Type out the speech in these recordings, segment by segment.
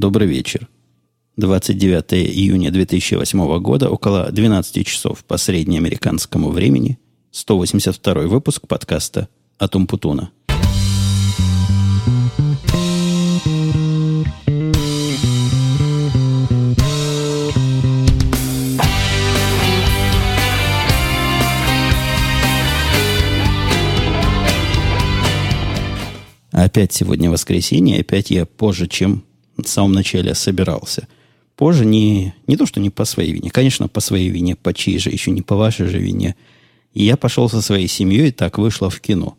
Добрый вечер. 29 июня 2008 года, около 12 часов по среднеамериканскому времени, 182 выпуск подкаста «Атум Путуна». Опять сегодня воскресенье, опять я позже, чем в самом начале собирался. Позже не, не то, что не по своей вине. Конечно, по своей вине, по чьей же, еще не по вашей же вине. И я пошел со своей семьей, и так вышло в кино.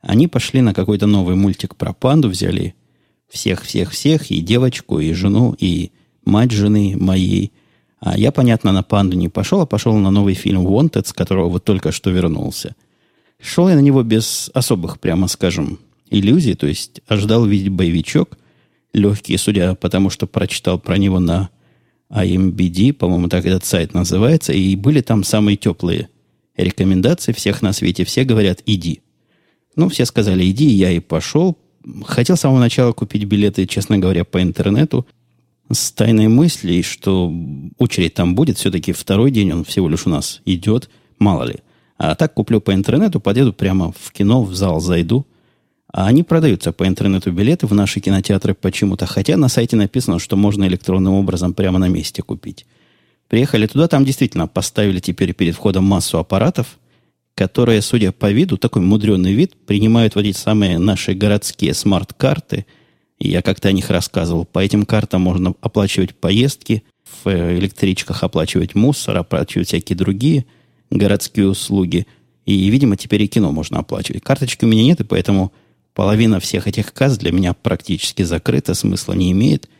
Они пошли на какой-то новый мультик про панду, взяли всех-всех-всех, и девочку, и жену, и мать жены моей. А я, понятно, на панду не пошел, а пошел на новый фильм «Wanted», с которого вот только что вернулся. Шел я на него без особых, прямо скажем, иллюзий, то есть ожидал видеть боевичок, легкий, судя потому, что прочитал про него на IMBD, по-моему, так этот сайт называется, и были там самые теплые рекомендации всех на свете. Все говорят «иди». Ну, все сказали «иди», я и пошел. Хотел с самого начала купить билеты, честно говоря, по интернету, с тайной мыслью, что очередь там будет, все-таки второй день он всего лишь у нас идет, мало ли. А так куплю по интернету, подъеду прямо в кино, в зал зайду – а они продаются по интернету билеты в наши кинотеатры почему-то, хотя на сайте написано, что можно электронным образом прямо на месте купить. Приехали туда, там действительно поставили теперь перед входом массу аппаратов, которые, судя по виду, такой мудренный вид, принимают вот эти самые наши городские смарт-карты. Я как-то о них рассказывал. По этим картам можно оплачивать поездки, в электричках оплачивать мусор, оплачивать всякие другие городские услуги. И, видимо, теперь и кино можно оплачивать. Карточки у меня нет, и поэтому Половина всех этих касс для меня практически закрыта, смысла не имеет.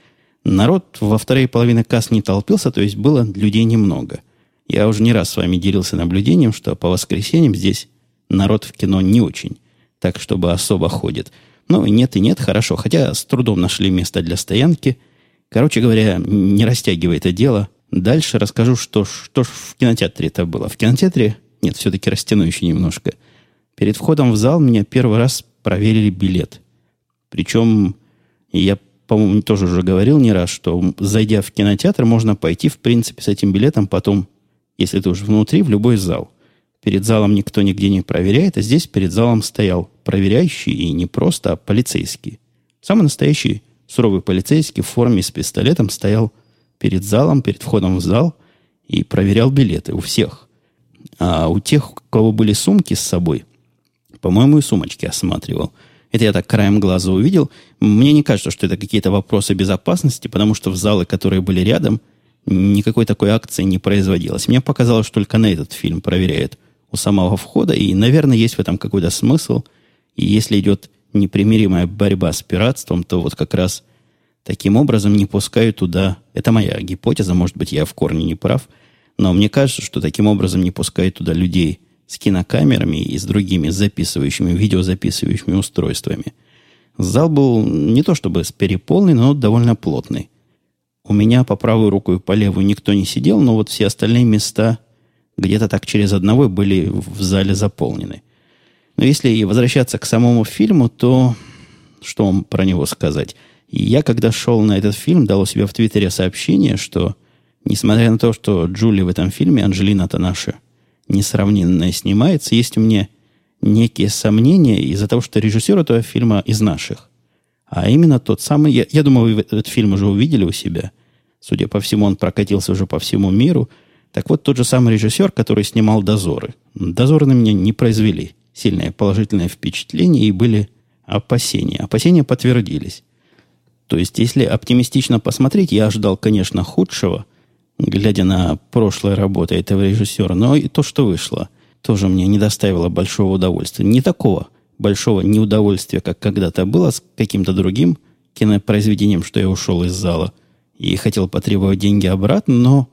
Народ во второй половине касс не толпился, то есть было людей немного. Я уже не раз с вами делился наблюдением, что по воскресеньям здесь народ в кино не очень, так чтобы особо ходит. Ну, нет и нет, хорошо, хотя с трудом нашли место для стоянки. Короче говоря, не растягивай это дело. Дальше расскажу, что, что ж в кинотеатре это было. В кинотеатре, нет, все-таки растяну еще немножко. Перед входом в зал меня первый раз проверили билет. Причем, я, по-моему, тоже уже говорил не раз, что зайдя в кинотеатр, можно пойти, в принципе, с этим билетом потом, если ты уже внутри, в любой зал. Перед залом никто нигде не проверяет, а здесь перед залом стоял проверяющий и не просто, а полицейский. Самый настоящий суровый полицейский в форме с пистолетом стоял перед залом, перед входом в зал и проверял билеты у всех. А у тех, у кого были сумки с собой – по-моему, и сумочки осматривал. Это я так краем глаза увидел. Мне не кажется, что это какие-то вопросы безопасности, потому что в залы, которые были рядом, никакой такой акции не производилось. Мне показалось, что только на этот фильм проверяют у самого входа, и, наверное, есть в этом какой-то смысл. И если идет непримиримая борьба с пиратством, то вот как раз таким образом не пускают туда... Это моя гипотеза, может быть, я в корне не прав, но мне кажется, что таким образом не пускают туда людей, с кинокамерами и с другими записывающими, видеозаписывающими устройствами. Зал был не то чтобы с переполнен, но довольно плотный. У меня по правую руку и по левую никто не сидел, но вот все остальные места где-то так через одного были в зале заполнены. Но если возвращаться к самому фильму, то что вам про него сказать? я, когда шел на этот фильм, дал у себя в Твиттере сообщение, что, несмотря на то, что Джули в этом фильме, Анджелина-то наша – несравненное снимается, есть у меня некие сомнения из-за того, что режиссер этого фильма из наших. А именно тот самый... Я, я думаю, вы этот фильм уже увидели у себя. Судя по всему, он прокатился уже по всему миру. Так вот, тот же самый режиссер, который снимал «Дозоры». «Дозоры» на меня не произвели сильное положительное впечатление и были опасения. Опасения подтвердились. То есть, если оптимистично посмотреть, я ожидал, конечно, худшего – глядя на прошлые работы этого режиссера, но и то, что вышло, тоже мне не доставило большого удовольствия. Не такого большого неудовольствия, как когда-то было с каким-то другим кинопроизведением, что я ушел из зала и хотел потребовать деньги обратно, но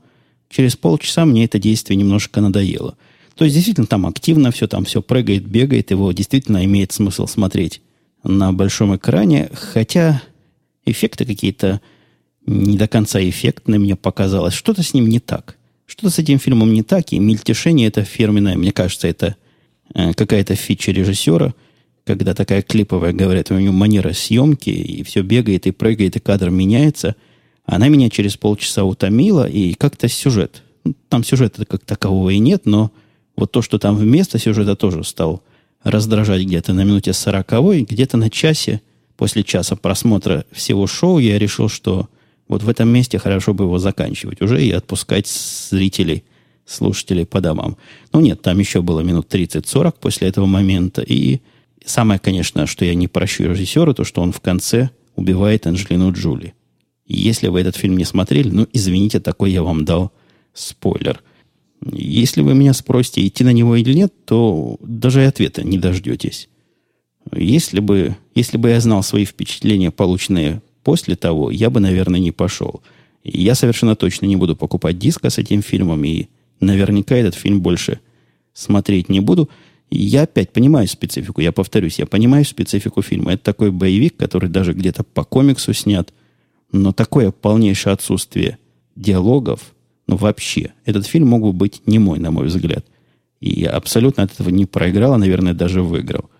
через полчаса мне это действие немножко надоело. То есть, действительно, там активно все, там все прыгает, бегает, его действительно имеет смысл смотреть на большом экране, хотя эффекты какие-то не до конца эффектно мне показалось. Что-то с ним не так. Что-то с этим фильмом не так, и мельтешение это фирменное. Мне кажется, это э, какая-то фича режиссера. когда такая клиповая, говорят, у нее манера съемки, и все бегает и прыгает, и кадр меняется, она меня через полчаса утомила, и как-то сюжет. Ну, там сюжета как такового и нет, но вот то, что там вместо сюжета тоже стал раздражать где-то на минуте сороковой, где-то на часе, после часа просмотра всего шоу, я решил, что вот в этом месте хорошо бы его заканчивать уже и отпускать зрителей, слушателей по домам. Ну нет, там еще было минут 30-40 после этого момента. И самое, конечно, что я не прощу режиссеру, то, что он в конце убивает Анджелину Джули. Если вы этот фильм не смотрели, ну, извините, такой я вам дал спойлер – если вы меня спросите, идти на него или нет, то даже и ответа не дождетесь. Если бы, если бы я знал свои впечатления, полученные после того, я бы, наверное, не пошел. Я совершенно точно не буду покупать диска с этим фильмом, и наверняка этот фильм больше смотреть не буду. Я опять понимаю специфику, я повторюсь, я понимаю специфику фильма. Это такой боевик, который даже где-то по комиксу снят, но такое полнейшее отсутствие диалогов, ну, вообще. Этот фильм мог бы быть не мой, на мой взгляд. И я абсолютно от этого не проиграл, а, наверное, даже выиграл.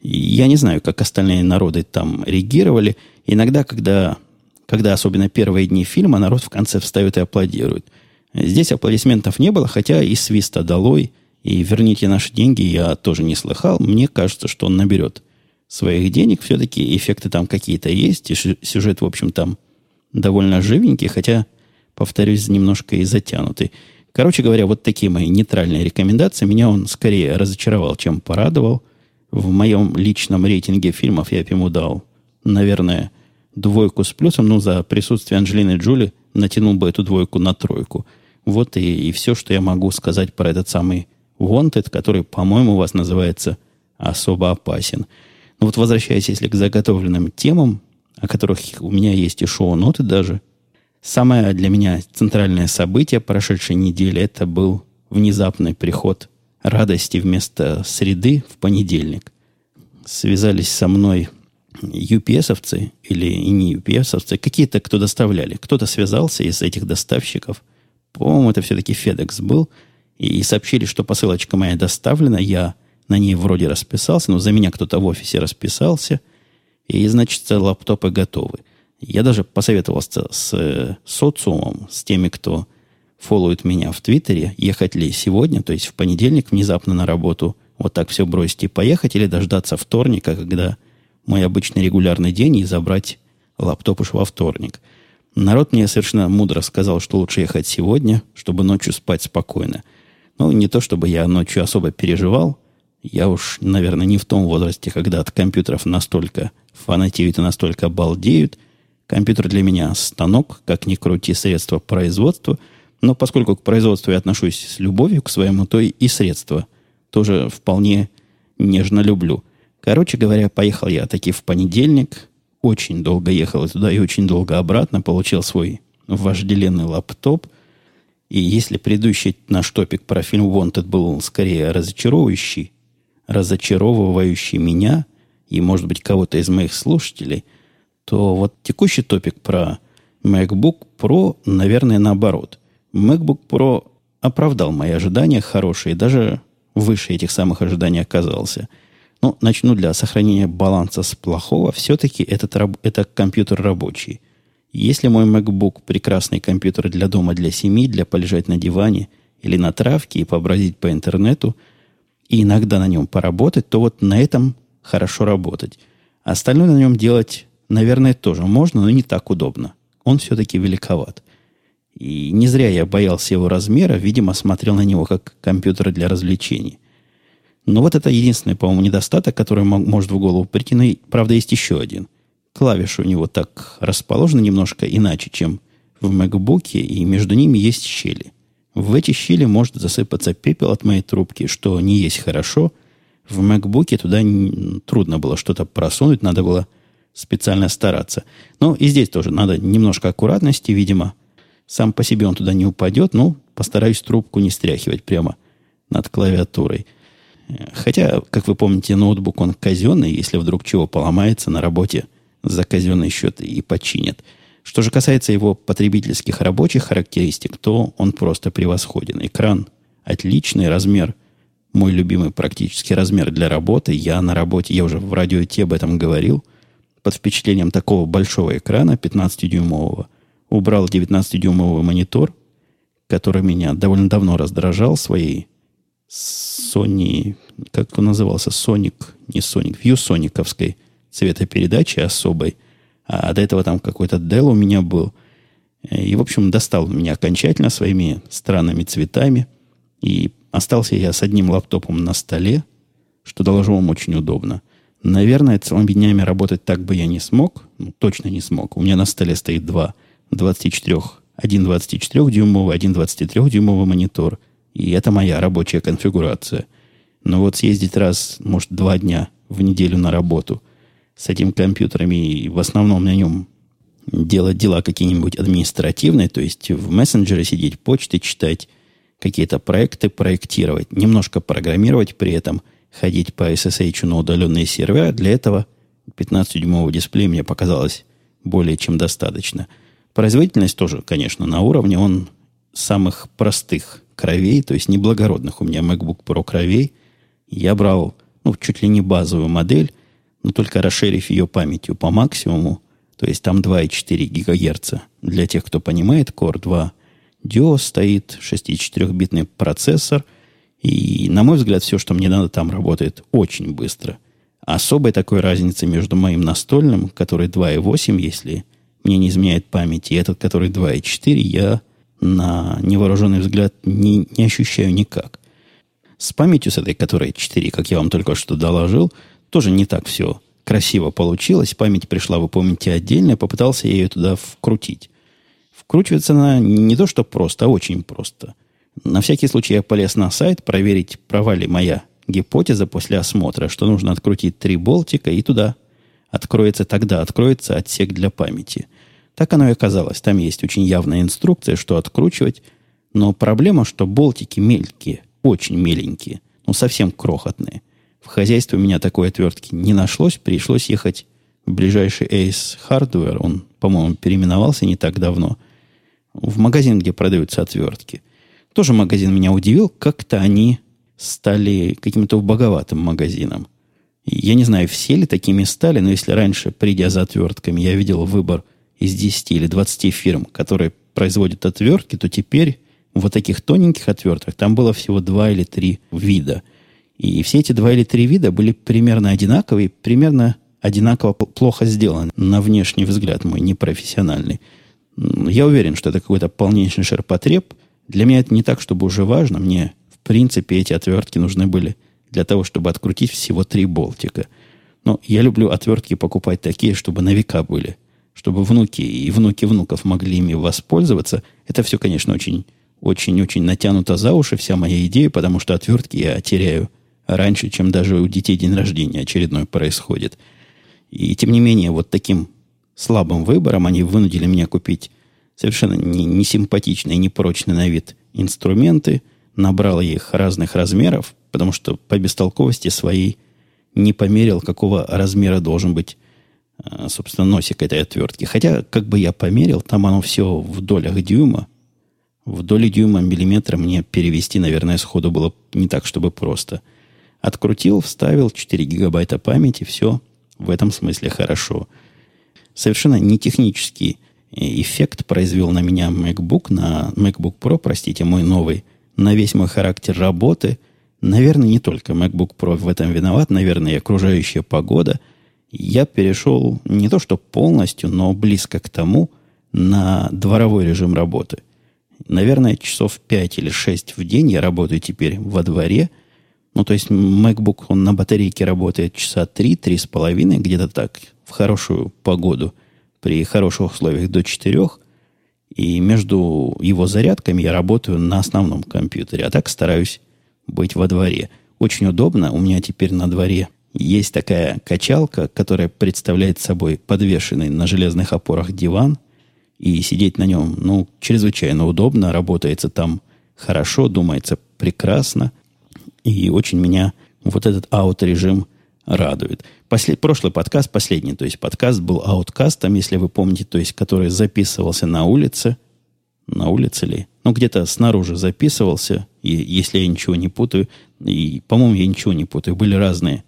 И я не знаю, как остальные народы там реагировали. Иногда, когда, когда особенно первые дни фильма, народ в конце встает и аплодирует. Здесь аплодисментов не было, хотя и свиста долой, и верните наши деньги я тоже не слыхал. Мне кажется, что он наберет своих денег. Все-таки эффекты там какие-то есть, и сюжет, в общем, там довольно живенький, хотя повторюсь, немножко и затянутый. Короче говоря, вот такие мои нейтральные рекомендации. Меня он скорее разочаровал, чем порадовал. В моем личном рейтинге фильмов я ему дал, наверное, двойку с плюсом. Ну, за присутствие Анджелины Джули натянул бы эту двойку на тройку. Вот и, и все, что я могу сказать про этот самый Wanted, который, по-моему, у вас называется особо опасен. Ну вот возвращаясь, если к заготовленным темам, о которых у меня есть и шоу-ноты даже – Самое для меня центральное событие прошедшей недели это был внезапный приход радости вместо среды в понедельник. Связались со мной UPS-овцы или и не UPS-овцы, какие-то, кто доставляли. Кто-то связался из этих доставщиков. По-моему, это все-таки FedEx был. И сообщили, что посылочка моя доставлена. Я на ней вроде расписался, но за меня кто-то в офисе расписался. И, значит, лаптопы готовы. Я даже посоветовался с э, социумом, с теми, кто фолловит меня в Твиттере, ехать ли сегодня, то есть в понедельник внезапно на работу, вот так все бросить и поехать, или дождаться вторника, когда мой обычный регулярный день, и забрать лаптоп уж во вторник. Народ мне совершенно мудро сказал, что лучше ехать сегодня, чтобы ночью спать спокойно. Ну, не то, чтобы я ночью особо переживал. Я уж, наверное, не в том возрасте, когда от компьютеров настолько фанатеют и настолько балдеют, Компьютер для меня станок, как ни крути, средство производства. Но поскольку к производству я отношусь с любовью к своему, то и средства тоже вполне нежно люблю. Короче говоря, поехал я таки в понедельник. Очень долго ехал туда и очень долго обратно. Получил свой вожделенный лаптоп. И если предыдущий наш топик про фильм Wanted был скорее разочаровывающий, разочаровывающий меня и, может быть, кого-то из моих слушателей – то вот текущий топик про MacBook Pro, наверное, наоборот. MacBook Pro оправдал мои ожидания хорошие, даже выше этих самых ожиданий оказался. Ну, начну для сохранения баланса с плохого. Все-таки этот, это компьютер рабочий. Если мой MacBook прекрасный компьютер для дома, для семьи, для полежать на диване или на травке и побродить по интернету, и иногда на нем поработать, то вот на этом хорошо работать. Остальное на нем делать наверное, тоже можно, но не так удобно. Он все-таки великоват. И не зря я боялся его размера, видимо, смотрел на него как компьютер для развлечений. Но вот это единственный, по-моему, недостаток, который может в голову прийти. Но, правда, есть еще один. Клавиши у него так расположены немножко иначе, чем в MacBook, и между ними есть щели. В эти щели может засыпаться пепел от моей трубки, что не есть хорошо. В MacBook туда трудно было что-то просунуть, надо было специально стараться. Ну, и здесь тоже надо немножко аккуратности, видимо. Сам по себе он туда не упадет, но постараюсь трубку не стряхивать прямо над клавиатурой. Хотя, как вы помните, ноутбук он казенный, если вдруг чего поломается на работе, за казенный счет и починят. Что же касается его потребительских рабочих характеристик, то он просто превосходен. Экран отличный, размер мой любимый практически размер для работы. Я на работе, я уже в радио Ти об этом говорил, под впечатлением такого большого экрана, 15-дюймового, убрал 19-дюймовый монитор, который меня довольно давно раздражал своей Sony, как он назывался, Sonic, не Sonic, ViewSonicовской цветопередачи особой. А до этого там какой-то Dell у меня был. И, в общем, достал меня окончательно своими странными цветами. И остался я с одним лаптопом на столе, что, доложу вам, очень удобно. Наверное, целыми днями работать так бы я не смог. Ну, точно не смог. У меня на столе стоит два 24, один 24-дюймовый, один 23-дюймовый монитор. И это моя рабочая конфигурация. Но вот съездить раз, может, два дня в неделю на работу с этим компьютером и в основном на нем делать дела какие-нибудь административные, то есть в мессенджере сидеть, почты читать, какие-то проекты проектировать, немножко программировать при этом, ходить по SSH на удаленные сервера, для этого 15-дюймового дисплея мне показалось более чем достаточно – Производительность тоже, конечно, на уровне. Он самых простых кровей, то есть неблагородных. У меня MacBook Pro кровей. Я брал ну, чуть ли не базовую модель, но только расширив ее памятью по максимуму. То есть там 2,4 ГГц. Для тех, кто понимает, Core 2 Duo стоит, 64-битный процессор. И, на мой взгляд, все, что мне надо, там работает очень быстро. Особой такой разницы между моим настольным, который 2,8, если мне не изменяет память, и этот, который 2.4, я на невооруженный взгляд не, не ощущаю никак. С памятью с этой, которая 4, как я вам только что доложил, тоже не так все красиво получилось. Память пришла, вы помните, отдельно. Попытался я ее туда вкрутить. Вкручивается она не то, что просто, а очень просто. На всякий случай я полез на сайт проверить, права ли моя гипотеза после осмотра, что нужно открутить три болтика и туда откроется, тогда откроется отсек для памяти. Так оно и оказалось. Там есть очень явная инструкция, что откручивать. Но проблема, что болтики мелкие, очень меленькие, ну совсем крохотные. В хозяйстве у меня такой отвертки не нашлось, пришлось ехать в ближайший Ace Hardware, он, по-моему, переименовался не так давно, в магазин, где продаются отвертки. Тоже магазин меня удивил, как-то они стали каким-то убоговатым магазином. Я не знаю, все ли такими стали, но если раньше, придя за отвертками, я видел выбор из 10 или 20 фирм, которые производят отвертки, то теперь вот таких тоненьких отверток там было всего два или три вида. И все эти два или три вида были примерно одинаковые, примерно одинаково плохо сделаны, на внешний взгляд мой, непрофессиональный. Я уверен, что это какой-то полнейший ширпотреб. Для меня это не так, чтобы уже важно. Мне, в принципе, эти отвертки нужны были для того, чтобы открутить всего три болтика. Но я люблю отвертки покупать такие, чтобы на века были чтобы внуки и внуки внуков могли ими воспользоваться, это все, конечно, очень, очень, очень натянуто за уши, вся моя идея, потому что отвертки я теряю раньше, чем даже у детей день рождения очередной происходит. И тем не менее, вот таким слабым выбором они вынудили меня купить совершенно несимпатичные, не непрочные на вид инструменты, набрал их разных размеров, потому что по бестолковости своей не померил, какого размера должен быть собственно, носик этой отвертки. Хотя, как бы я померил, там оно все в долях дюйма. В доли дюйма миллиметра мне перевести, наверное, сходу было не так, чтобы просто. Открутил, вставил 4 гигабайта памяти, все в этом смысле хорошо. Совершенно не технический эффект произвел на меня MacBook, на MacBook Pro, простите, мой новый, на весь мой характер работы. Наверное, не только MacBook Pro в этом виноват, наверное, и окружающая погода – я перешел не то что полностью, но близко к тому на дворовой режим работы. Наверное, часов 5 или 6 в день я работаю теперь во дворе. Ну, то есть MacBook, он на батарейке работает часа 3-3,5, где-то так, в хорошую погоду, при хороших условиях до 4. И между его зарядками я работаю на основном компьютере. А так стараюсь быть во дворе. Очень удобно. У меня теперь на дворе есть такая качалка, которая представляет собой подвешенный на железных опорах диван, и сидеть на нем, ну, чрезвычайно удобно, работается там хорошо, думается прекрасно, и очень меня вот этот аут-режим радует. Послед... Прошлый подкаст, последний, то есть подкаст был ауткастом, если вы помните, то есть который записывался на улице, на улице ли, Ну, где-то снаружи записывался, и если я ничего не путаю, и, по-моему, я ничего не путаю, были разные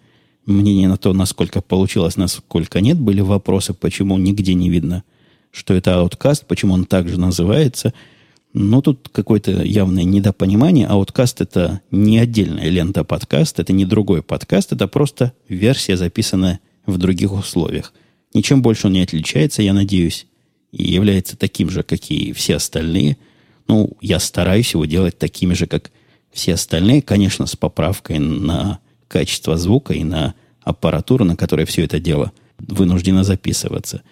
мнения на то, насколько получилось, насколько нет. Были вопросы, почему нигде не видно, что это ауткаст, почему он также называется. Но тут какое-то явное недопонимание. Ауткаст это не отдельная лента подкаст, это не другой подкаст, это просто версия, записанная в других условиях. Ничем больше он не отличается, я надеюсь, и является таким же, как и все остальные. Ну, я стараюсь его делать такими же, как все остальные, конечно, с поправкой на качество звука и на аппаратуру, на которой все это дело вынуждено записываться.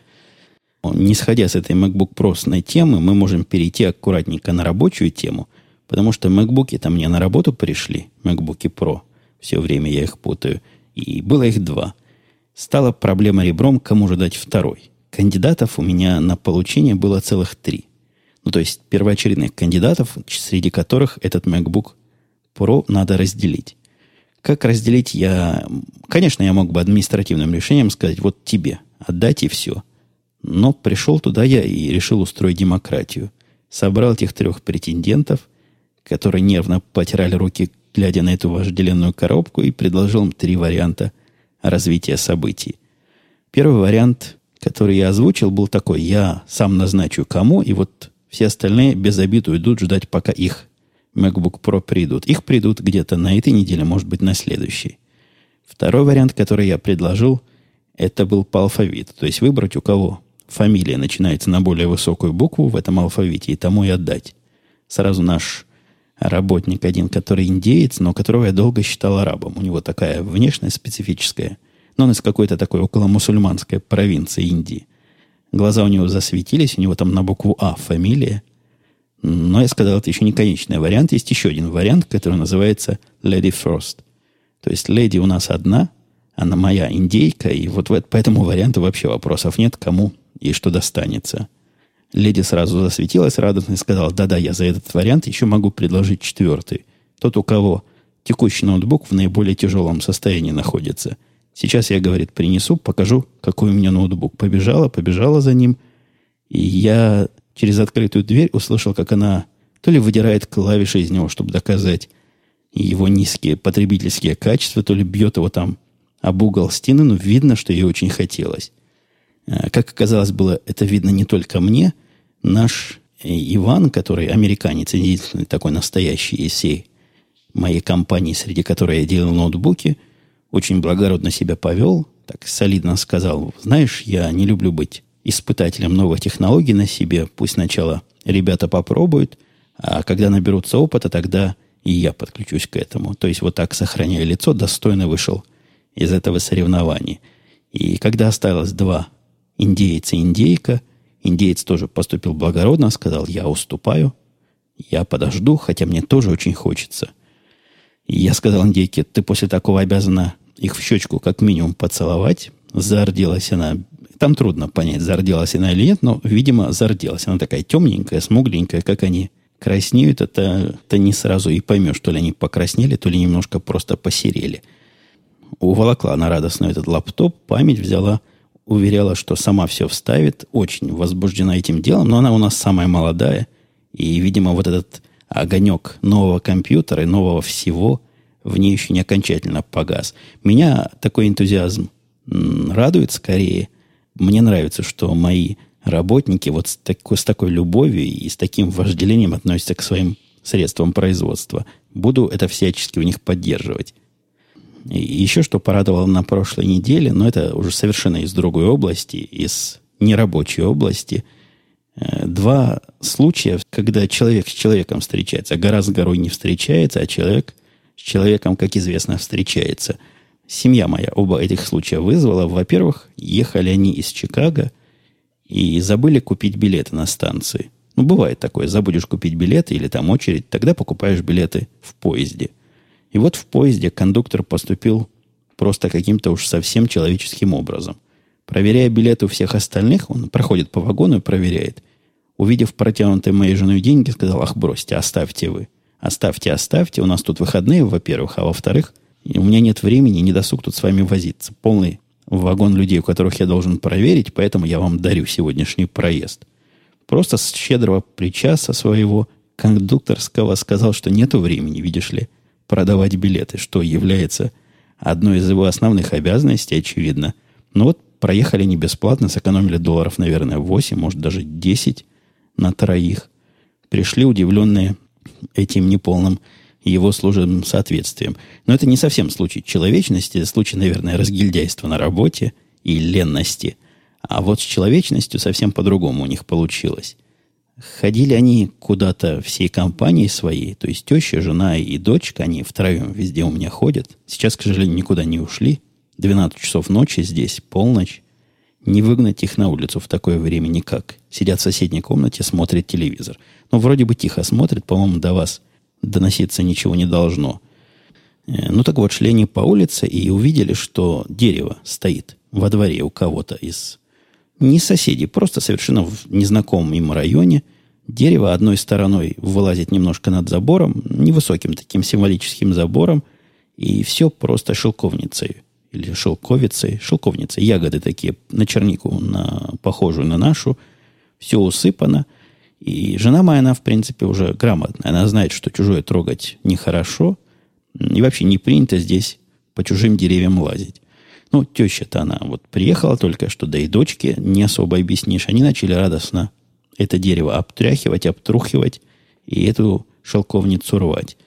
Не сходя с этой MacBook Pro темы, мы можем перейти аккуратненько на рабочую тему, потому что MacBook там мне на работу пришли, MacBook Pro, все время я их путаю, и было их два. Стала проблема ребром, кому же дать второй. Кандидатов у меня на получение было целых три. Ну, то есть первоочередных кандидатов, среди которых этот MacBook Pro надо разделить. Как разделить я... Конечно, я мог бы административным решением сказать, вот тебе, отдать и все. Но пришел туда я и решил устроить демократию. Собрал этих трех претендентов, которые нервно потирали руки, глядя на эту вожделенную коробку, и предложил им три варианта развития событий. Первый вариант, который я озвучил, был такой. Я сам назначу кому, и вот все остальные без обид уйдут ждать, пока их MacBook Pro придут. Их придут где-то на этой неделе, может быть, на следующей. Второй вариант, который я предложил, это был по алфавиту. То есть выбрать, у кого фамилия начинается на более высокую букву в этом алфавите, и тому и отдать. Сразу наш работник один, который индеец, но которого я долго считал арабом. У него такая внешность специфическая. Но он из какой-то такой около мусульманской провинции Индии. Глаза у него засветились, у него там на букву А фамилия – но я сказал, это еще не конечный вариант. Есть еще один вариант, который называется Lady First. То есть леди у нас одна, она моя индейка, и вот по этому варианту вообще вопросов нет, кому и что достанется. Леди сразу засветилась радостно и сказала, да-да, я за этот вариант еще могу предложить четвертый. Тот, у кого текущий ноутбук в наиболее тяжелом состоянии находится. Сейчас я, говорит, принесу, покажу, какой у меня ноутбук. Побежала, побежала за ним. И я через открытую дверь услышал, как она то ли выдирает клавиши из него, чтобы доказать его низкие потребительские качества, то ли бьет его там об угол стены, но видно, что ей очень хотелось. А, как оказалось, было это видно не только мне. Наш э, Иван, который американец, единственный такой настоящий из всей моей компании, среди которой я делал ноутбуки, очень благородно себя повел, так солидно сказал, знаешь, я не люблю быть испытателем новых технологий на себе. Пусть сначала ребята попробуют, а когда наберутся опыта, тогда и я подключусь к этому. То есть вот так, сохраняя лицо, достойно вышел из этого соревнования. И когда осталось два индейца и индейка, индеец тоже поступил благородно, сказал, я уступаю, я подожду, хотя мне тоже очень хочется. И я сказал индейке, ты после такого обязана их в щечку как минимум поцеловать. Зарделась она там трудно понять, зарделась она или нет, но, видимо, зарделась. Она такая темненькая, смугленькая, как они краснеют, это, это не сразу и поймешь, то ли они покраснели, то ли немножко просто посерели. Уволокла она радостно этот лаптоп, память взяла, уверяла, что сама все вставит, очень возбуждена этим делом, но она у нас самая молодая, и, видимо, вот этот огонек нового компьютера и нового всего в ней еще не окончательно погас. Меня такой энтузиазм радует скорее, мне нравится, что мои работники вот с такой, с такой любовью и с таким вожделением относятся к своим средствам производства. Буду это всячески у них поддерживать. И еще что порадовало на прошлой неделе, но это уже совершенно из другой области, из нерабочей области. Э, два случая, когда человек с человеком встречается. Гора с горой не встречается, а человек с человеком, как известно, встречается – Семья моя оба этих случая вызвала. Во-первых, ехали они из Чикаго и забыли купить билеты на станции. Ну, бывает такое, забудешь купить билеты или там очередь, тогда покупаешь билеты в поезде. И вот в поезде кондуктор поступил просто каким-то уж совсем человеческим образом. Проверяя билеты у всех остальных, он проходит по вагону и проверяет. Увидев протянутые моей женой деньги, сказал, ах, бросьте, оставьте вы. Оставьте, оставьте, у нас тут выходные, во-первых, а во-вторых, и у меня нет времени, не досуг тут с вами возиться. Полный вагон людей, у которых я должен проверить, поэтому я вам дарю сегодняшний проезд. Просто с щедрого причаса своего кондукторского сказал, что нету времени, видишь ли, продавать билеты, что является одной из его основных обязанностей, очевидно. Но вот проехали не бесплатно, сэкономили долларов, наверное, 8, может, даже 10 на троих. Пришли удивленные этим неполным его служебным соответствием. Но это не совсем случай человечности, это случай, наверное, разгильдяйства на работе и ленности. А вот с человечностью совсем по-другому у них получилось. Ходили они куда-то всей компанией своей, то есть теща, жена и дочка, они втроем везде у меня ходят. Сейчас, к сожалению, никуда не ушли. 12 часов ночи здесь, полночь. Не выгнать их на улицу в такое время никак. Сидят в соседней комнате, смотрят телевизор. Но вроде бы тихо смотрят, по-моему, до вас доноситься ничего не должно. Э, ну так вот, шли они по улице и увидели, что дерево стоит во дворе у кого-то из не соседей, просто совершенно в незнакомом им районе. Дерево одной стороной вылазит немножко над забором, невысоким таким символическим забором, и все просто шелковницей или шелковицей, шелковницей, ягоды такие на чернику, на, похожую на нашу, все усыпано. И жена моя, она, в принципе, уже грамотная. Она знает, что чужое трогать нехорошо, и вообще не принято здесь по чужим деревьям лазить. Ну, теща-то она вот приехала только что, да и дочке не особо объяснишь. Они начали радостно это дерево обтряхивать, обтрухивать и эту шелковницу рвать.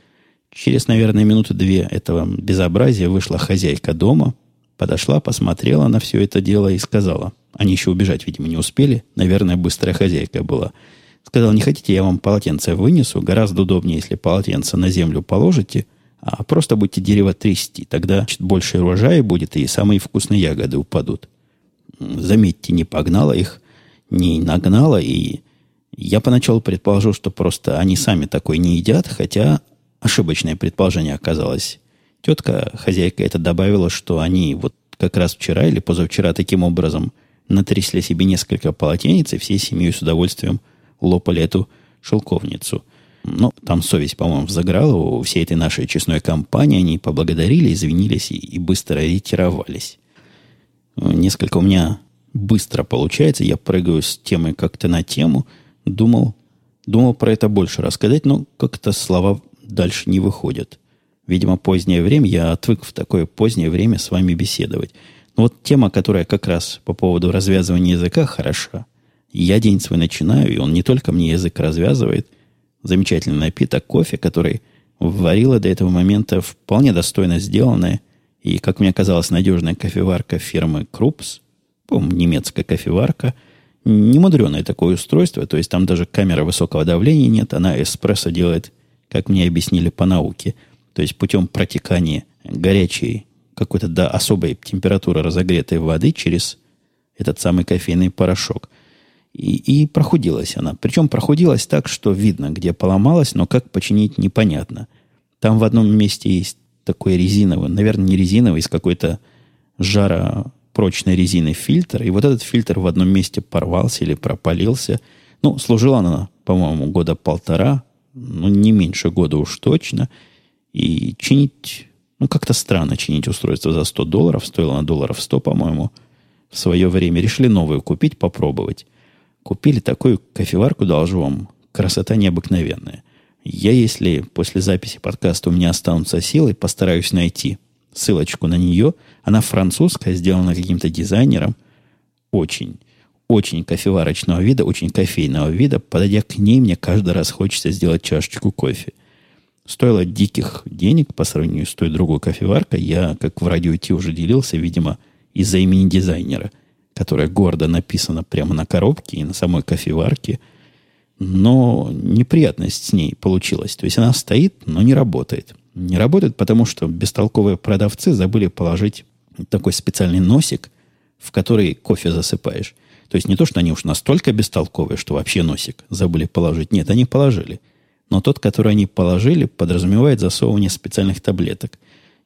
Через, наверное, минуты две этого безобразия вышла хозяйка дома, подошла, посмотрела на все это дело и сказала. Они еще убежать, видимо, не успели. Наверное, быстрая хозяйка была. Сказала, не хотите, я вам полотенце вынесу. Гораздо удобнее, если полотенце на землю положите – а просто будете дерево трясти. Тогда значит, больше урожая будет, и самые вкусные ягоды упадут. Заметьте, не погнала их, не нагнала, и я поначалу предположил, что просто они сами такой не едят, хотя ошибочное предположение оказалось. Тетка, хозяйка это добавила, что они вот как раз вчера или позавчера таким образом натрясли себе несколько полотенец, и всей семьей с удовольствием лопали эту шелковницу – ну, там совесть, по-моему, взыграла у всей этой нашей честной компании. Они поблагодарили, извинились и, и быстро ретировались. Несколько у меня быстро получается. Я прыгаю с темы как-то на тему. Думал, думал про это больше рассказать, но как-то слова дальше не выходят. Видимо, позднее время, я отвык в такое позднее время с вами беседовать. Но вот тема, которая как раз по поводу развязывания языка хороша. Я день свой начинаю, и он не только мне язык развязывает, замечательный напиток кофе, который варила до этого момента вполне достойно сделанная и, как мне казалось, надежная кофеварка фирмы Крупс, немецкая кофеварка, немудреное такое устройство, то есть там даже камера высокого давления нет, она эспрессо делает, как мне объяснили по науке, то есть путем протекания горячей, какой-то до особой температуры разогретой воды через этот самый кофейный порошок. И, и прохудилась она. Причем прохудилась так, что видно, где поломалась, но как починить непонятно. Там в одном месте есть такой резиновый, наверное, не резиновый, из какой-то жаропрочной резины фильтр. И вот этот фильтр в одном месте порвался или пропалился. Ну, служила она, по-моему, года полтора, ну, не меньше года уж точно. И чинить, ну, как-то странно чинить устройство за 100 долларов. Стоило на долларов 100, по-моему, в свое время. Решили новую купить, попробовать. Купили такую кофеварку, должу вам. Красота необыкновенная. Я, если после записи подкаста у меня останутся силы, постараюсь найти ссылочку на нее. Она французская, сделана каким-то дизайнером. Очень, очень кофеварочного вида, очень кофейного вида. Подойдя к ней, мне каждый раз хочется сделать чашечку кофе. Стоило диких денег по сравнению с той другой кофеваркой. Я, как в радио Ти уже делился, видимо, из-за имени дизайнера – которая гордо написана прямо на коробке и на самой кофеварке. Но неприятность с ней получилась. То есть она стоит, но не работает. Не работает, потому что бестолковые продавцы забыли положить такой специальный носик, в который кофе засыпаешь. То есть не то, что они уж настолько бестолковые, что вообще носик забыли положить. Нет, они положили. Но тот, который они положили, подразумевает засовывание специальных таблеток.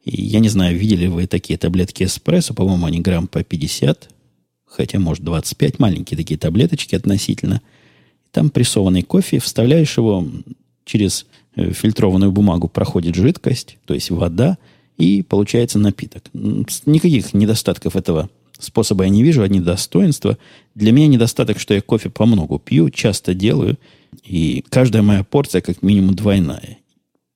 И я не знаю, видели вы такие таблетки эспрессо, по-моему, они грамм по 50, хотя, может, 25, маленькие такие таблеточки относительно. Там прессованный кофе, вставляешь его через э, фильтрованную бумагу, проходит жидкость, то есть вода, и получается напиток. Никаких недостатков этого способа я не вижу, одни достоинства. Для меня недостаток, что я кофе по много пью, часто делаю, И каждая моя порция как минимум двойная.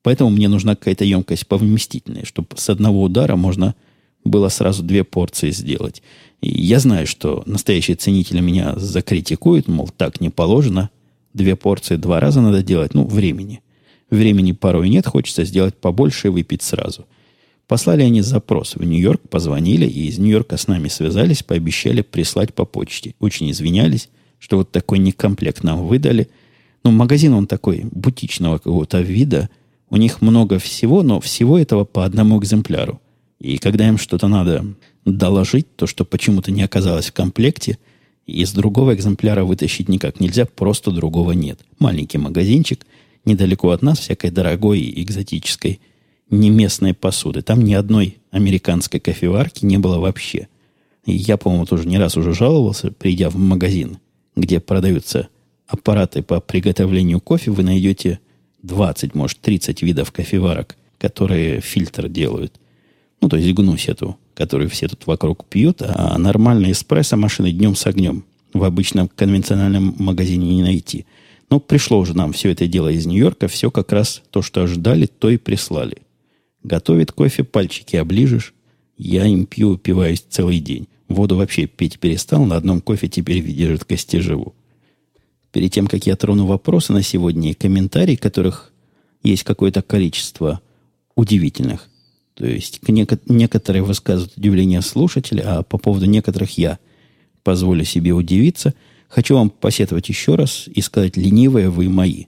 Поэтому мне нужна какая-то емкость повместительная, чтобы с одного удара можно было сразу две порции сделать. Я знаю, что настоящие ценители меня закритикуют, мол, так не положено. Две порции два раза надо делать. Ну, времени. Времени порой нет, хочется сделать побольше и выпить сразу. Послали они запрос в Нью-Йорк, позвонили, и из Нью-Йорка с нами связались, пообещали прислать по почте. Очень извинялись, что вот такой некомплект нам выдали. Ну, магазин он такой, бутичного какого-то вида – у них много всего, но всего этого по одному экземпляру. И когда им что-то надо доложить, то, что почему-то не оказалось в комплекте, из другого экземпляра вытащить никак нельзя, просто другого нет. Маленький магазинчик, недалеко от нас, всякой дорогой и экзотической не местной посуды. Там ни одной американской кофеварки не было вообще. И я, по-моему, тоже не раз уже жаловался, придя в магазин, где продаются аппараты по приготовлению кофе, вы найдете 20, может, 30 видов кофеварок, которые фильтр делают. Ну, то есть гнусь эту, которую все тут вокруг пьют, а нормальные эспрессо-машины днем с огнем в обычном конвенциональном магазине не найти. Но пришло уже нам все это дело из Нью-Йорка, все как раз то, что ожидали, то и прислали. Готовит кофе, пальчики оближешь. Я им пью, упиваюсь целый день. Воду вообще пить перестал, на одном кофе теперь в виде жидкости живу перед тем, как я трону вопросы на сегодня и комментарии, которых есть какое-то количество удивительных. То есть неко- некоторые высказывают удивление слушателя, а по поводу некоторых я позволю себе удивиться. Хочу вам посетовать еще раз и сказать, ленивые вы мои.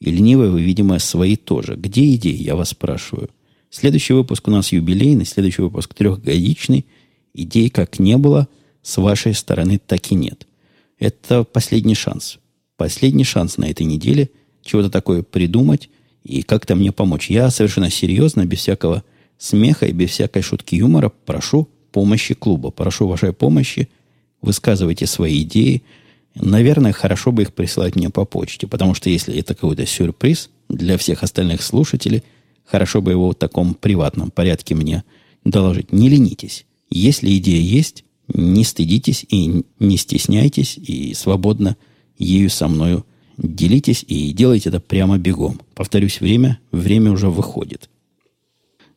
И ленивые вы, видимо, свои тоже. Где идеи, я вас спрашиваю. Следующий выпуск у нас юбилейный, следующий выпуск трехгодичный. Идей как не было, с вашей стороны так и нет. Это последний шанс последний шанс на этой неделе чего-то такое придумать и как-то мне помочь. Я совершенно серьезно, без всякого смеха и без всякой шутки юмора прошу помощи клуба. Прошу вашей помощи. Высказывайте свои идеи. Наверное, хорошо бы их присылать мне по почте, потому что если это какой-то сюрприз для всех остальных слушателей, хорошо бы его в таком приватном порядке мне доложить. Не ленитесь. Если идея есть, не стыдитесь и не стесняйтесь, и свободно – ею со мною делитесь и делайте это прямо бегом. Повторюсь, время, время уже выходит.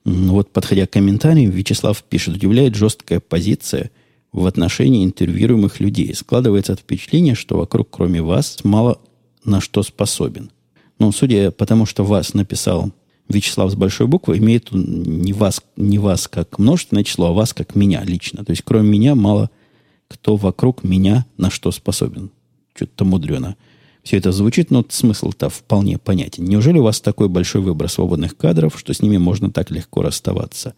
Ну вот, подходя к комментариям, Вячеслав пишет, удивляет жесткая позиция в отношении интервьюируемых людей. Складывается впечатление, что вокруг, кроме вас, мало на что способен. Ну, судя по тому, что вас написал Вячеслав с большой буквы, имеет не вас, не вас как множественное число, а вас как меня лично. То есть, кроме меня, мало кто вокруг меня на что способен что-то мудрено. Все это звучит, но смысл-то вполне понятен. Неужели у вас такой большой выбор свободных кадров, что с ними можно так легко расставаться?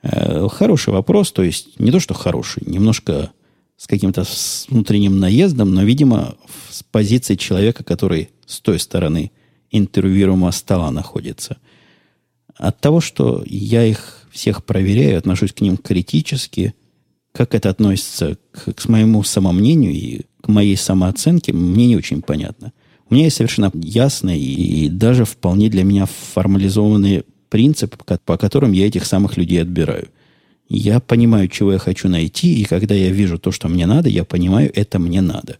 Э, хороший вопрос, то есть не то, что хороший, немножко с каким-то внутренним наездом, но, видимо, с позиции человека, который с той стороны интервьюируемого стола находится. От того, что я их всех проверяю, отношусь к ним критически, как это относится к, к моему самомнению и моей самооценке, мне не очень понятно. У меня есть совершенно ясный и даже вполне для меня формализованный принцип, по которым я этих самых людей отбираю. Я понимаю, чего я хочу найти, и когда я вижу то, что мне надо, я понимаю, это мне надо.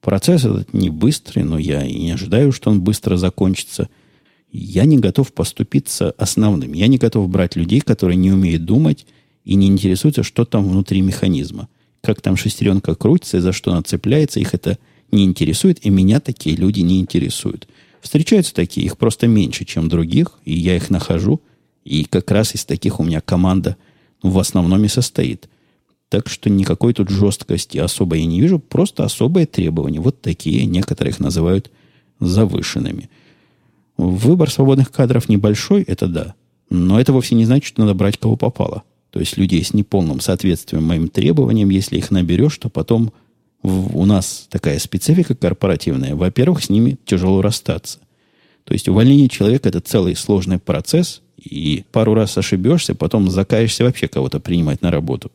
Процесс этот не быстрый, но я и не ожидаю, что он быстро закончится. Я не готов поступиться основным. Я не готов брать людей, которые не умеют думать и не интересуются, что там внутри механизма как там шестеренка крутится и за что она цепляется, их это не интересует, и меня такие люди не интересуют. Встречаются такие, их просто меньше, чем других, и я их нахожу, и как раз из таких у меня команда ну, в основном и состоит. Так что никакой тут жесткости особой я не вижу, просто особые требования. Вот такие, некоторые их называют завышенными. Выбор свободных кадров небольшой, это да. Но это вовсе не значит, что надо брать кого попало то есть людей с неполным соответствием моим требованиям, если их наберешь, то потом у нас такая специфика корпоративная. Во-первых, с ними тяжело расстаться. То есть увольнение человека – это целый сложный процесс, и пару раз ошибешься, потом закаешься вообще кого-то принимать на работу.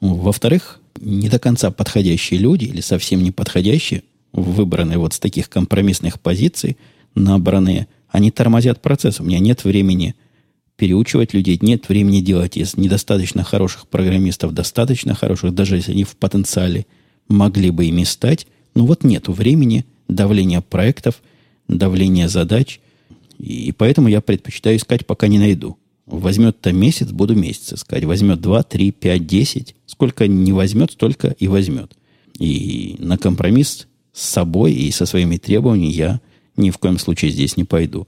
Во-вторых, не до конца подходящие люди или совсем не подходящие, выбранные вот с таких компромиссных позиций, набранные, они тормозят процесс. У меня нет времени – переучивать людей, нет времени делать из недостаточно хороших программистов достаточно хороших, даже если они в потенциале могли бы ими стать. Но вот нету времени давление проектов, давление задач. И поэтому я предпочитаю искать, пока не найду. Возьмет-то месяц, буду месяц искать. Возьмет 2, 3, 5, 10. Сколько не возьмет, столько и возьмет. И на компромисс с собой и со своими требованиями я ни в коем случае здесь не пойду.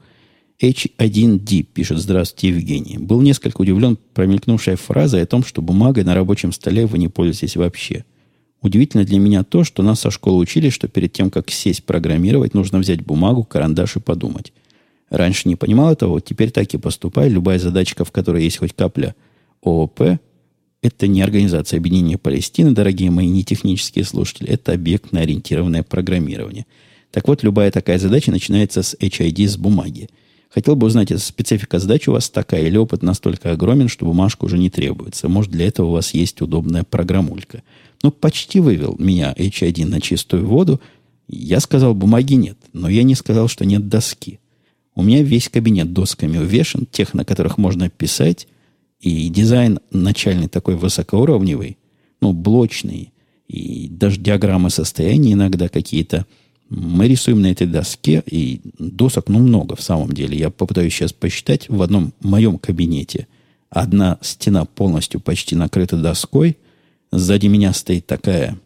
H1D пишет «Здравствуйте, Евгений». Был несколько удивлен промелькнувшей фразой о том, что бумагой на рабочем столе вы не пользуетесь вообще. Удивительно для меня то, что нас со школы учили, что перед тем, как сесть программировать, нужно взять бумагу, карандаш и подумать. Раньше не понимал этого, теперь так и поступаю. Любая задачка, в которой есть хоть капля ООП, это не Организация Объединения Палестины, дорогие мои нетехнические слушатели, это объектно-ориентированное программирование. Так вот, любая такая задача начинается с HID, с бумаги. Хотел бы узнать, это специфика задачи у вас такая, или опыт настолько огромен, что бумажка уже не требуется. Может, для этого у вас есть удобная программулька. Ну, почти вывел меня H1 на чистую воду. Я сказал, бумаги нет, но я не сказал, что нет доски. У меня весь кабинет досками увешан, тех, на которых можно писать, и дизайн начальный такой высокоуровневый, ну, блочный, и даже диаграммы состояния иногда какие-то. Мы рисуем на этой доске, и досок, ну, много в самом деле. Я попытаюсь сейчас посчитать. В одном моем кабинете одна стена полностью почти накрыта доской. Сзади меня стоит такая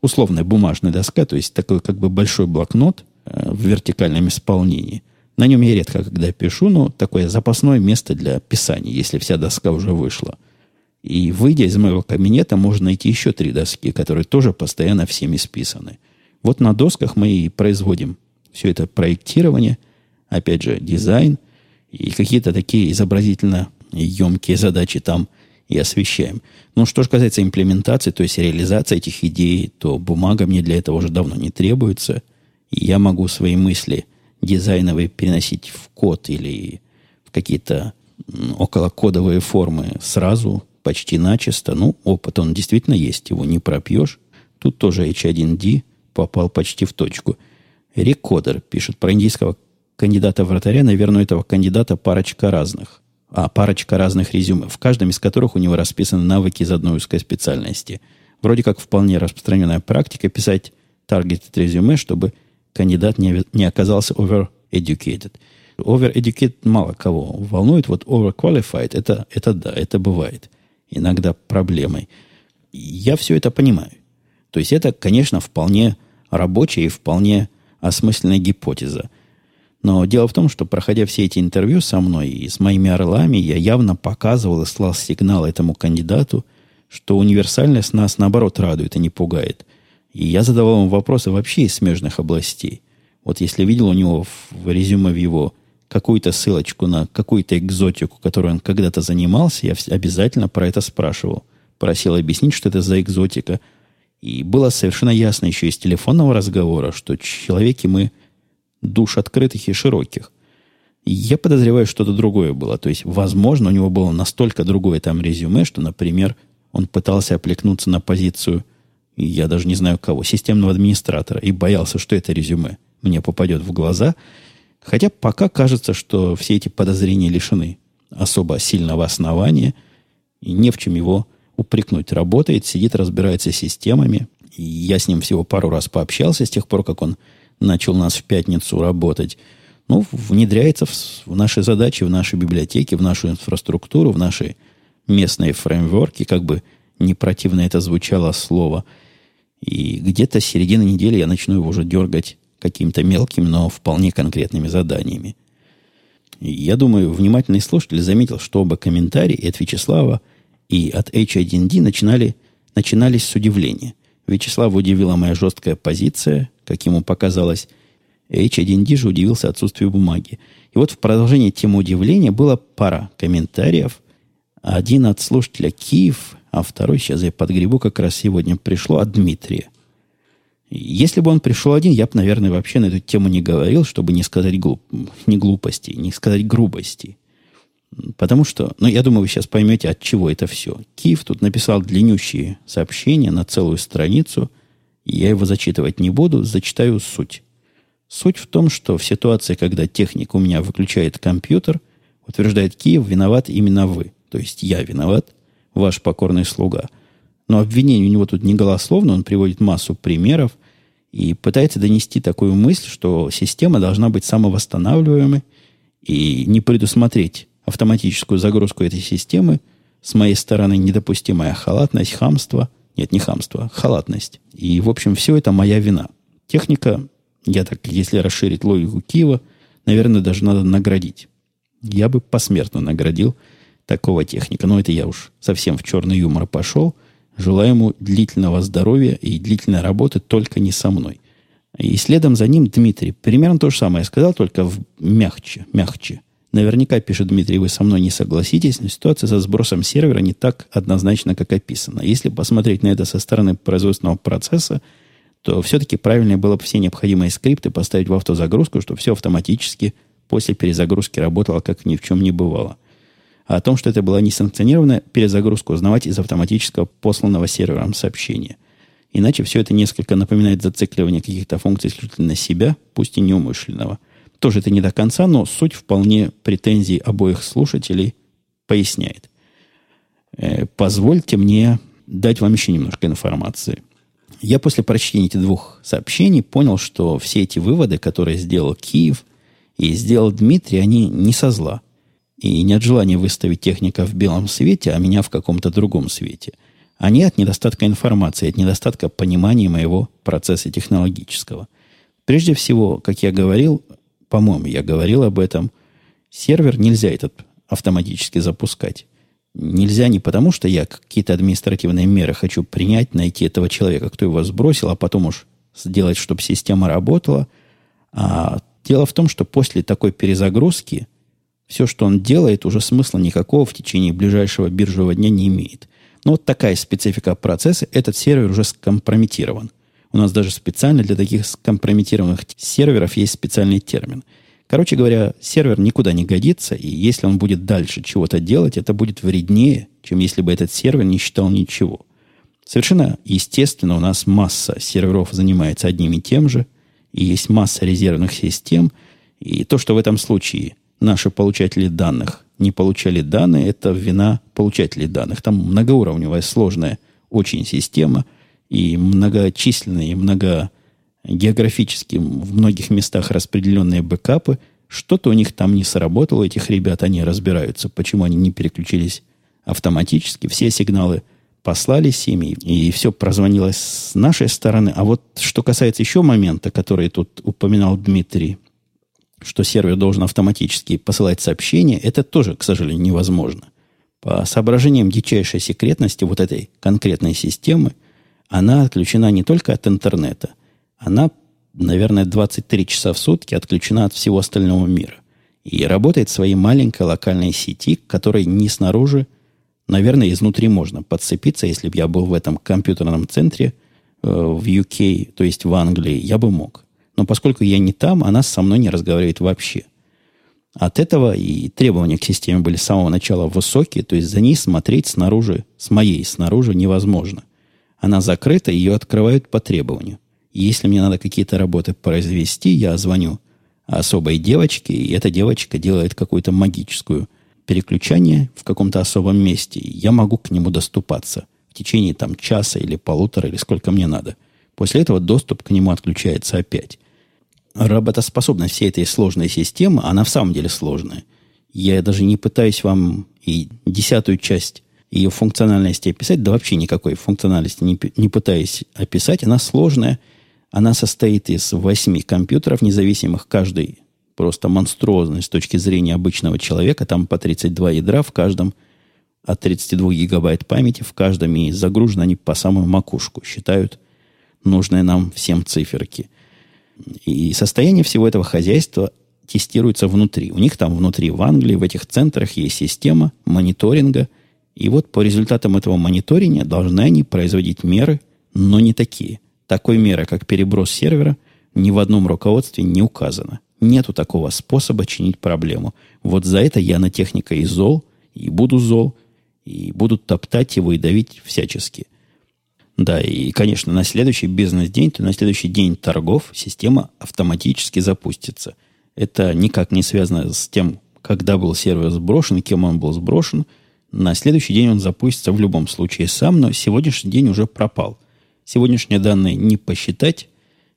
условная бумажная доска, то есть такой как бы большой блокнот э, в вертикальном исполнении – на нем я редко когда пишу, но такое запасное место для писания, если вся доска уже вышла. И выйдя из моего кабинета, можно найти еще три доски, которые тоже постоянно всеми списаны. Вот на досках мы и производим все это проектирование, опять же, дизайн и какие-то такие изобразительно емкие задачи там и освещаем. Ну, что же касается имплементации, то есть реализации этих идей, то бумага мне для этого уже давно не требуется. И я могу свои мысли – дизайновые переносить в код или в какие-то околокодовые формы сразу, почти начисто. Ну, опыт он действительно есть, его не пропьешь. Тут тоже H1D попал почти в точку. Рекодер пишет про индийского кандидата вратаря. Наверное, у этого кандидата парочка разных. А, парочка разных резюме, в каждом из которых у него расписаны навыки из одной узкой специальности. Вроде как вполне распространенная практика писать targeted резюме, чтобы кандидат не, не оказался overeducated. Overeducated мало кого волнует. Вот overqualified, это, это да, это бывает. Иногда проблемой. Я все это понимаю. То есть это, конечно, вполне рабочая и вполне осмысленная гипотеза. Но дело в том, что, проходя все эти интервью со мной и с моими орлами, я явно показывал и слал сигнал этому кандидату, что универсальность нас, наоборот, радует и не пугает. И я задавал ему вопросы вообще из смежных областей. Вот если видел у него в резюме в его какую-то ссылочку на какую-то экзотику, которой он когда-то занимался, я обязательно про это спрашивал. Просил объяснить, что это за экзотика. И было совершенно ясно еще из телефонного разговора, что человеки мы душ открытых и широких. Я подозреваю, что-то другое было. То есть, возможно, у него было настолько другое там резюме, что, например, он пытался оплекнуться на позицию я даже не знаю кого, системного администратора, и боялся, что это резюме мне попадет в глаза. Хотя пока кажется, что все эти подозрения лишены особо сильного основания, и не в чем его упрекнуть. Работает, сидит, разбирается с системами. Я с ним всего пару раз пообщался с тех пор, как он начал нас в пятницу работать. Ну, внедряется в, в наши задачи, в наши библиотеки, в нашу инфраструктуру, в наши местные фреймворки, как бы не противно это звучало слово – и где-то с середины недели я начну его уже дергать какими-то мелкими, но вполне конкретными заданиями. Я думаю, внимательный слушатель заметил, что оба комментарии от Вячеслава, и от H1D начинали, начинались с удивления. Вячеслава удивила моя жесткая позиция, как ему показалось. H1D же удивился отсутствию бумаги. И вот в продолжении темы удивления была пара комментариев. Один от слушателя Киев, а второй, сейчас я подгребу, как раз сегодня пришло от Дмитрия. Если бы он пришел один, я бы, наверное, вообще на эту тему не говорил, чтобы не сказать глуп, не глупости, не сказать грубости. Потому что, ну, я думаю, вы сейчас поймете, от чего это все. Киев тут написал длиннющие сообщения на целую страницу. Я его зачитывать не буду, зачитаю суть. Суть в том, что в ситуации, когда техник у меня выключает компьютер, утверждает Киев, виноват именно вы. То есть я виноват – ваш покорный слуга. Но обвинение у него тут не голословно, он приводит массу примеров. и пытается донести такую мысль, что система должна быть самовосстанавливаемой и не предусмотреть автоматическую загрузку этой системы с моей стороны недопустимая халатность, хамство. Нет, не хамство, халатность. И, в общем, все это моя вина. Техника, я так, если расширить логику Киева, наверное, даже надо наградить. Я бы посмертно наградил такого техника. Но это я уж совсем в черный юмор пошел. Желаю ему длительного здоровья и длительной работы, только не со мной. И следом за ним Дмитрий. Примерно то же самое сказал, только в мягче, мягче. Наверняка, пишет Дмитрий, вы со мной не согласитесь, но ситуация со сбросом сервера не так однозначно, как описано. Если посмотреть на это со стороны производственного процесса, то все-таки правильнее было бы все необходимые скрипты поставить в автозагрузку, чтобы все автоматически после перезагрузки работало, как ни в чем не бывало. А о том, что это была несанкционированная перезагрузка, узнавать из автоматического посланного сервером сообщения. Иначе все это несколько напоминает зацикливание каких-то функций исключительно себя, пусть и неумышленного. Тоже это не до конца, но суть вполне претензий обоих слушателей поясняет. Э, позвольте мне дать вам еще немножко информации. Я после прочтения этих двух сообщений понял, что все эти выводы, которые сделал Киев и сделал Дмитрий, они не со зла – и не от желания выставить техника в белом свете, а меня в каком-то другом свете. Они от недостатка информации, от недостатка понимания моего процесса технологического. Прежде всего, как я говорил, по-моему, я говорил об этом, сервер нельзя этот автоматически запускать. Нельзя не потому, что я какие-то административные меры хочу принять, найти этого человека, кто его сбросил, а потом уж сделать, чтобы система работала. А дело в том, что после такой перезагрузки все, что он делает, уже смысла никакого в течение ближайшего биржевого дня не имеет. Но вот такая специфика процесса. Этот сервер уже скомпрометирован. У нас даже специально для таких скомпрометированных серверов есть специальный термин. Короче говоря, сервер никуда не годится, и если он будет дальше чего-то делать, это будет вреднее, чем если бы этот сервер не считал ничего. Совершенно естественно, у нас масса серверов занимается одним и тем же, и есть масса резервных систем, и то, что в этом случае – наши получатели данных не получали данные, это вина получателей данных. Там многоуровневая, сложная очень система и многочисленные, и много географически в многих местах распределенные бэкапы. Что-то у них там не сработало, этих ребят, они разбираются, почему они не переключились автоматически. Все сигналы послались ими, и все прозвонилось с нашей стороны. А вот что касается еще момента, который тут упоминал Дмитрий, что сервер должен автоматически посылать сообщения, это тоже, к сожалению, невозможно. По соображениям дичайшей секретности вот этой конкретной системы, она отключена не только от интернета, она, наверное, 23 часа в сутки отключена от всего остального мира. И работает в своей маленькой локальной сети, которой не снаружи, наверное, изнутри можно подцепиться. Если бы я был в этом компьютерном центре э, в UK, то есть в Англии, я бы мог. Но поскольку я не там, она со мной не разговаривает вообще. От этого и требования к системе были с самого начала высокие, то есть за ней смотреть снаружи, с моей снаружи невозможно. Она закрыта, ее открывают по требованию. Если мне надо какие-то работы произвести, я звоню особой девочке, и эта девочка делает какую-то магическую переключение в каком-то особом месте, я могу к нему доступаться в течение там часа или полутора, или сколько мне надо. После этого доступ к нему отключается опять работоспособность всей этой сложной системы, она в самом деле сложная. Я даже не пытаюсь вам и десятую часть ее функциональности описать, да вообще никакой функциональности не, не пытаюсь описать. Она сложная. Она состоит из восьми компьютеров независимых, каждый просто монструозный с точки зрения обычного человека. Там по 32 ядра в каждом, от 32 гигабайт памяти в каждом, и загружены они по самую макушку. Считают нужные нам всем циферки. И состояние всего этого хозяйства тестируется внутри. У них там внутри, в Англии, в этих центрах есть система мониторинга. И вот по результатам этого мониторинга должны они производить меры, но не такие. Такой меры, как переброс сервера, ни в одном руководстве не указано. Нету такого способа чинить проблему. Вот за это я на техника и зол, и буду зол, и буду топтать его и давить всячески. Да, и, конечно, на следующий бизнес-день, то на следующий день торгов система автоматически запустится. Это никак не связано с тем, когда был сервер сброшен, кем он был сброшен. На следующий день он запустится в любом случае сам, но сегодняшний день уже пропал. Сегодняшние данные не посчитать,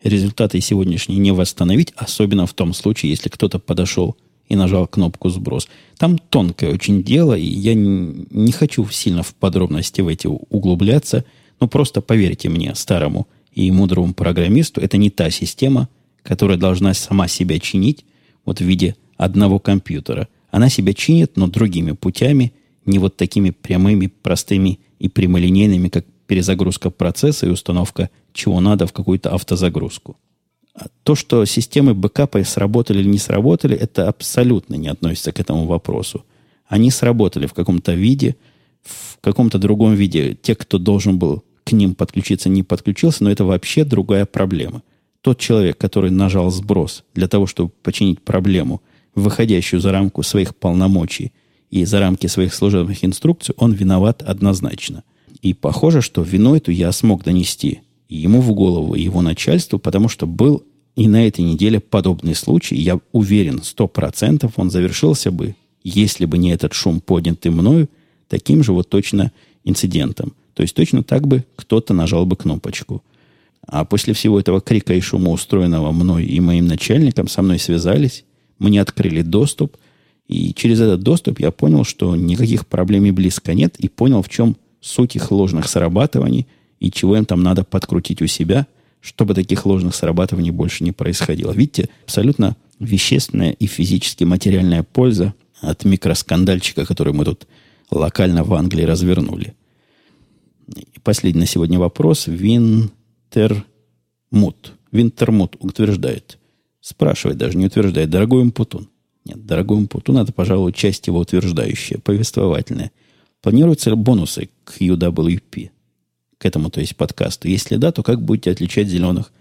результаты сегодняшние не восстановить, особенно в том случае, если кто-то подошел и нажал кнопку «Сброс». Там тонкое очень дело, и я не хочу сильно в подробности в эти углубляться, но просто поверьте мне, старому и мудрому программисту, это не та система, которая должна сама себя чинить вот в виде одного компьютера. Она себя чинит, но другими путями, не вот такими прямыми, простыми и прямолинейными, как перезагрузка процесса и установка чего надо в какую-то автозагрузку. А то, что системы бэкапа сработали или не сработали, это абсолютно не относится к этому вопросу. Они сработали в каком-то виде, в каком-то другом виде. Те, кто должен был к ним подключиться, не подключился, но это вообще другая проблема. Тот человек, который нажал сброс для того, чтобы починить проблему, выходящую за рамку своих полномочий и за рамки своих служебных инструкций, он виноват однозначно. И похоже, что вину эту я смог донести ему в голову, и его начальству, потому что был и на этой неделе подобный случай. Я уверен, сто процентов он завершился бы, если бы не этот шум, поднятый мною, таким же вот точно инцидентом. То есть точно так бы кто-то нажал бы кнопочку. А после всего этого крика и шума, устроенного мной и моим начальником, со мной связались, мне открыли доступ, и через этот доступ я понял, что никаких проблем и близко нет, и понял, в чем суть их ложных срабатываний, и чего им там надо подкрутить у себя, чтобы таких ложных срабатываний больше не происходило. Видите, абсолютно вещественная и физически материальная польза от микроскандальчика, который мы тут локально в Англии развернули. И последний на сегодня вопрос. Винтермут. Винтермут утверждает. Спрашивает даже, не утверждает. Дорогой Импутун. Нет, дорогой Импутун, это, пожалуй, часть его утверждающая, повествовательная. Планируются ли бонусы к UWP? к этому, то есть подкасту? Если да, то как будете отличать зеленых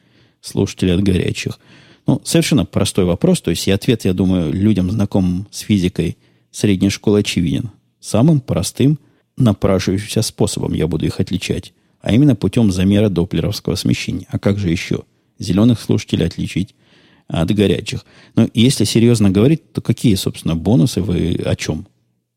слушателей от горячих? Ну, совершенно простой вопрос. То есть и ответ, я думаю, людям, знакомым с физикой средней школы, очевиден. Самым простым, напрашивающимся способом я буду их отличать. А именно путем замера доплеровского смещения. А как же еще? Зеленых слушателей отличить от горячих. Но если серьезно говорить, то какие, собственно, бонусы вы о чем?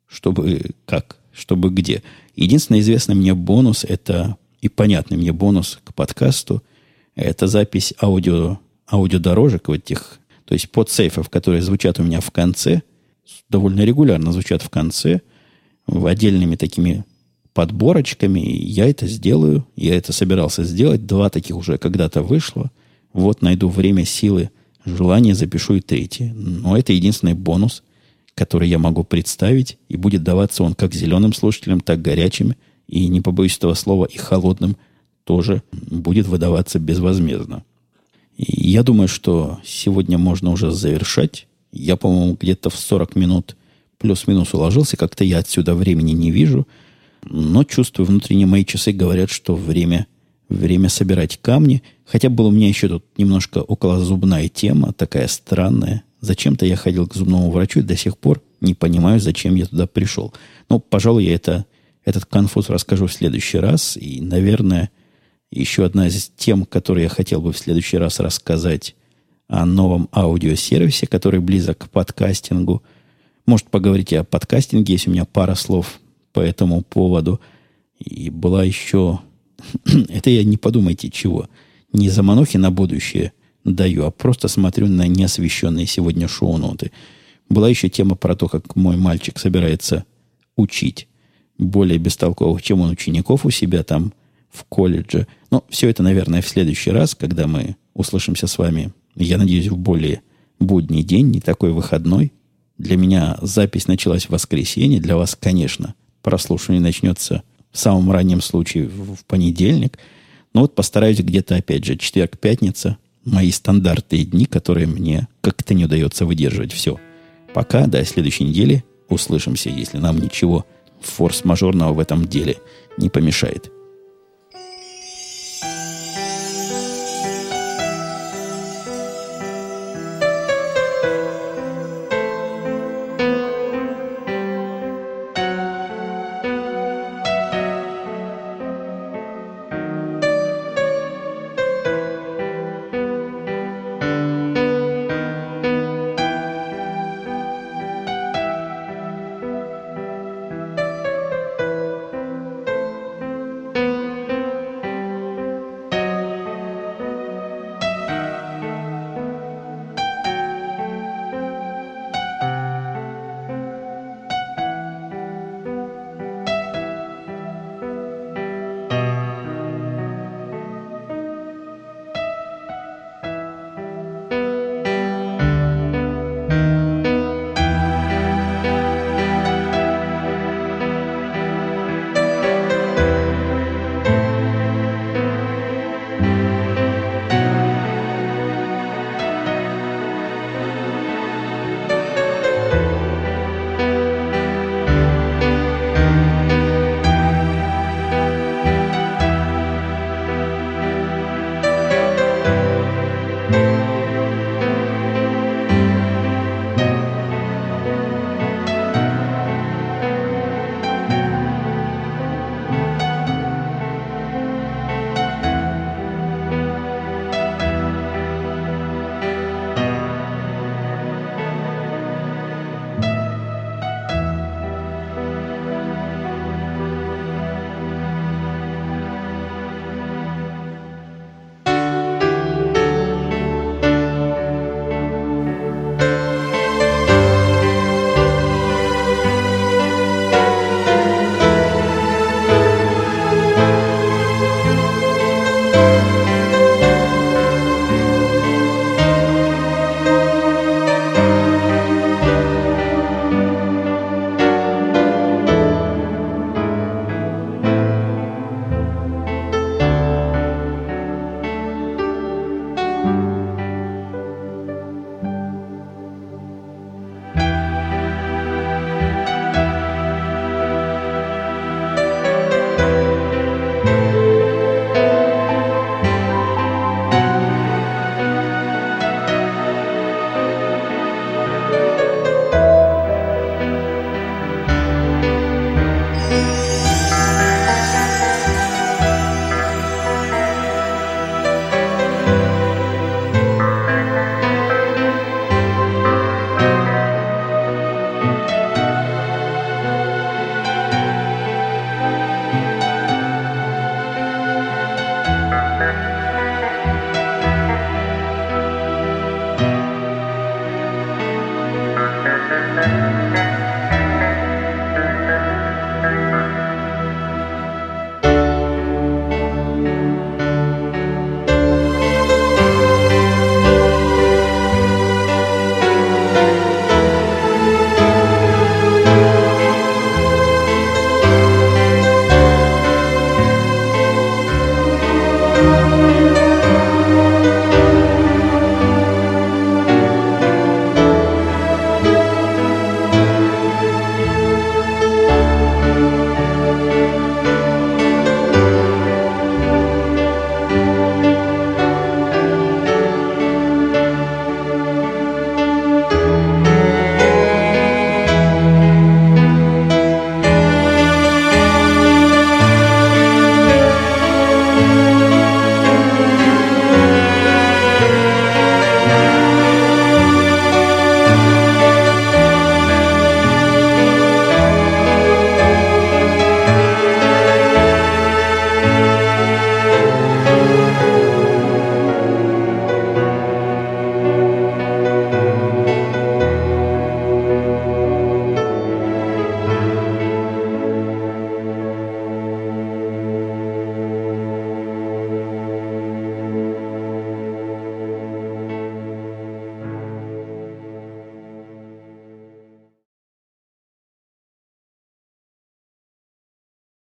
Чтобы как? Чтобы где? Единственный известный мне бонус – это и понятный мне бонус к подкасту – это запись аудио, аудиодорожек в этих, то есть подсейфов, которые звучат у меня в конце, довольно регулярно звучат в конце, в отдельными такими подборочками. Я это сделаю, я это собирался сделать. Два таких уже когда-то вышло. Вот найду время, силы, желание, запишу и третий. Но это единственный бонус, который я могу представить, и будет даваться он как зеленым слушателям, так горячим – и не побоюсь этого слова, и холодным тоже будет выдаваться безвозмездно. И я думаю, что сегодня можно уже завершать. Я, по-моему, где-то в 40 минут плюс-минус уложился. Как-то я отсюда времени не вижу. Но чувствую, внутренние мои часы говорят, что время, время собирать камни. Хотя была у меня еще тут немножко околозубная тема, такая странная. Зачем-то я ходил к зубному врачу и до сих пор не понимаю, зачем я туда пришел. Но, пожалуй, я это этот конфуз расскажу в следующий раз. И, наверное, еще одна из тем, которые я хотел бы в следующий раз рассказать о новом аудиосервисе, который близок к подкастингу. Может, поговорить о подкастинге, есть у меня пара слов по этому поводу. И была еще... Это я не подумайте чего. Не заманухи на будущее даю, а просто смотрю на неосвещенные сегодня шоу-ноты. Была еще тема про то, как мой мальчик собирается учить более бестолковых, чем он учеников у себя там в колледже. Но все это, наверное, в следующий раз, когда мы услышимся с вами, я надеюсь, в более будний день, не такой выходной. Для меня запись началась в воскресенье, для вас, конечно, прослушивание начнется в самом раннем случае в понедельник. Но вот постараюсь где-то, опять же, четверг-пятница, мои стандартные дни, которые мне как-то не удается выдерживать. Все. Пока, до следующей недели. Услышимся, если нам ничего форс-мажорного в этом деле не помешает.